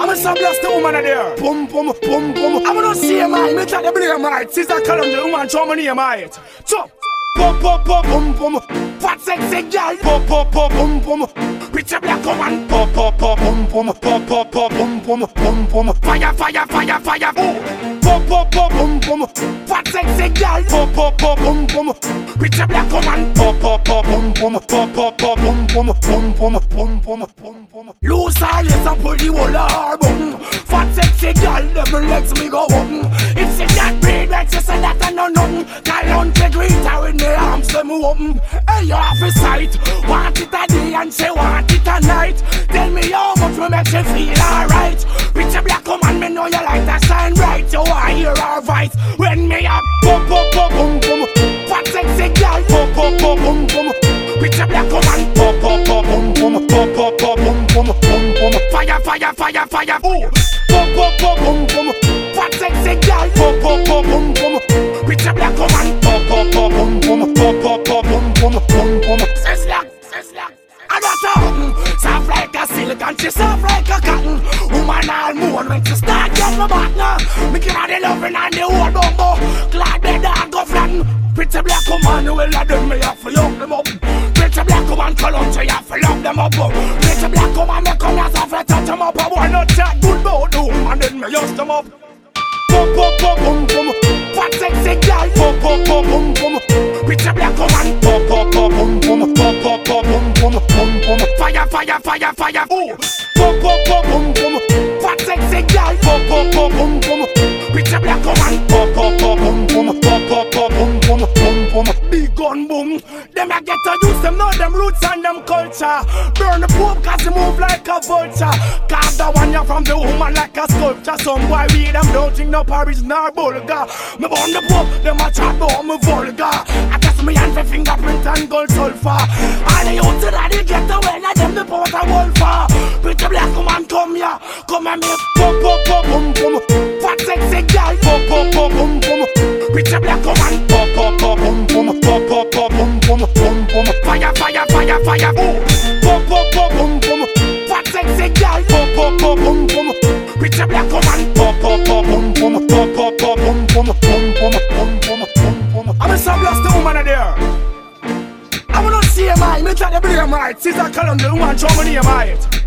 I'm a so blessed the woman there. Boom, boom, boom, boom. I'm gonna see him, man. Me take the blame right. Sister Column, the woman, show me name right. So, pop, pop, pop, boom, boom. Fat sexy girl. Pop, pop, pop, boom, boom. With a black woman. Pop, pop, pop, boom, boom. Pop, pop, pop, boom, boom, boom, boom. Fire, fire, fire, fire. Oh. Pop, pop, pop, boom, boom. Fat sexy girl. Pop, pop, pop, boom, boom. With a black woman. Pop, boom, boom. Pop, pop, pop, boom, boom, boom, boom, boom, boom, boom, boom. Loose yes and pull the whole album. Fat sexy girl, them legs me go up. It's in that breed, like you say that I know nothing. On the greet her in the arms, them open. Hey, you have a sight. Want it a day and say want it a night. Tell me how much will make you feel alright. Your black woman, me know you like that shine bright. You want hear our voice when me a pop pop pop boom boom. Fat sexy girl, pop pop pop boom boom. Your black woman, pop pop pop boom boom, pop pop pop boom boom boom boom. Fire fire fire fire. Ooh, pop pop pop boom boom. Fat sexy girl, pop pop pop boom boom. With your black woman, pop pop pop boom boom, pop pop pop boom boom boom boom. Sizzla, Sizzla. I got her soft like a silk and she soft like a cotton. Woman all moan when she start get my now. Me give her the loving and the whole bumbo. Glad bed and go flatten. Pretty black woman, will let them me have to lock them up. Pretty black woman, to you have to lock them up. Pretty black woman, me come here to touch them up. I want not chat good about the woman, then me use them up. Pop pop pop boom boom, fat sexy girl. Pop pop pop boom boom, pretty black woman. Pop pop boom boom, pop pop pop boom boom boom boom. Fire fire fire fire. Ooh, pop pop pop boom boom, fat sexy girl. Pop pop pop boom boom, pretty black woman. Boom boom, pop boom boom boom boom. Big gun boom, them a get to use them know them roots and them culture. Burn the pope 'cause they move like a vulture. Carve the one you from the woman like a sculpture. Some boy read them don't drink no Paris nor Bulgar. Me born the pope, them a chat about me vulgar. I guess me hand for fingerprint and gold sulfur. All the youths that they get away, now them the port of wolfer. Pretty black woman come here, come and me pop pop pop boom boom. Boom boom boom boom. Fire fire fire fire, ooh. Pop pop pop boom boom. Fat sexy girl, pop pop pop boom boom. Pretty black woman, pop pop boom boom, pop pop pop boom boom boom boom boom boom boom boom. I'm a so blessed the woman there. I wanna see him, man. Me try to blame right. Sister the woman, show me name right.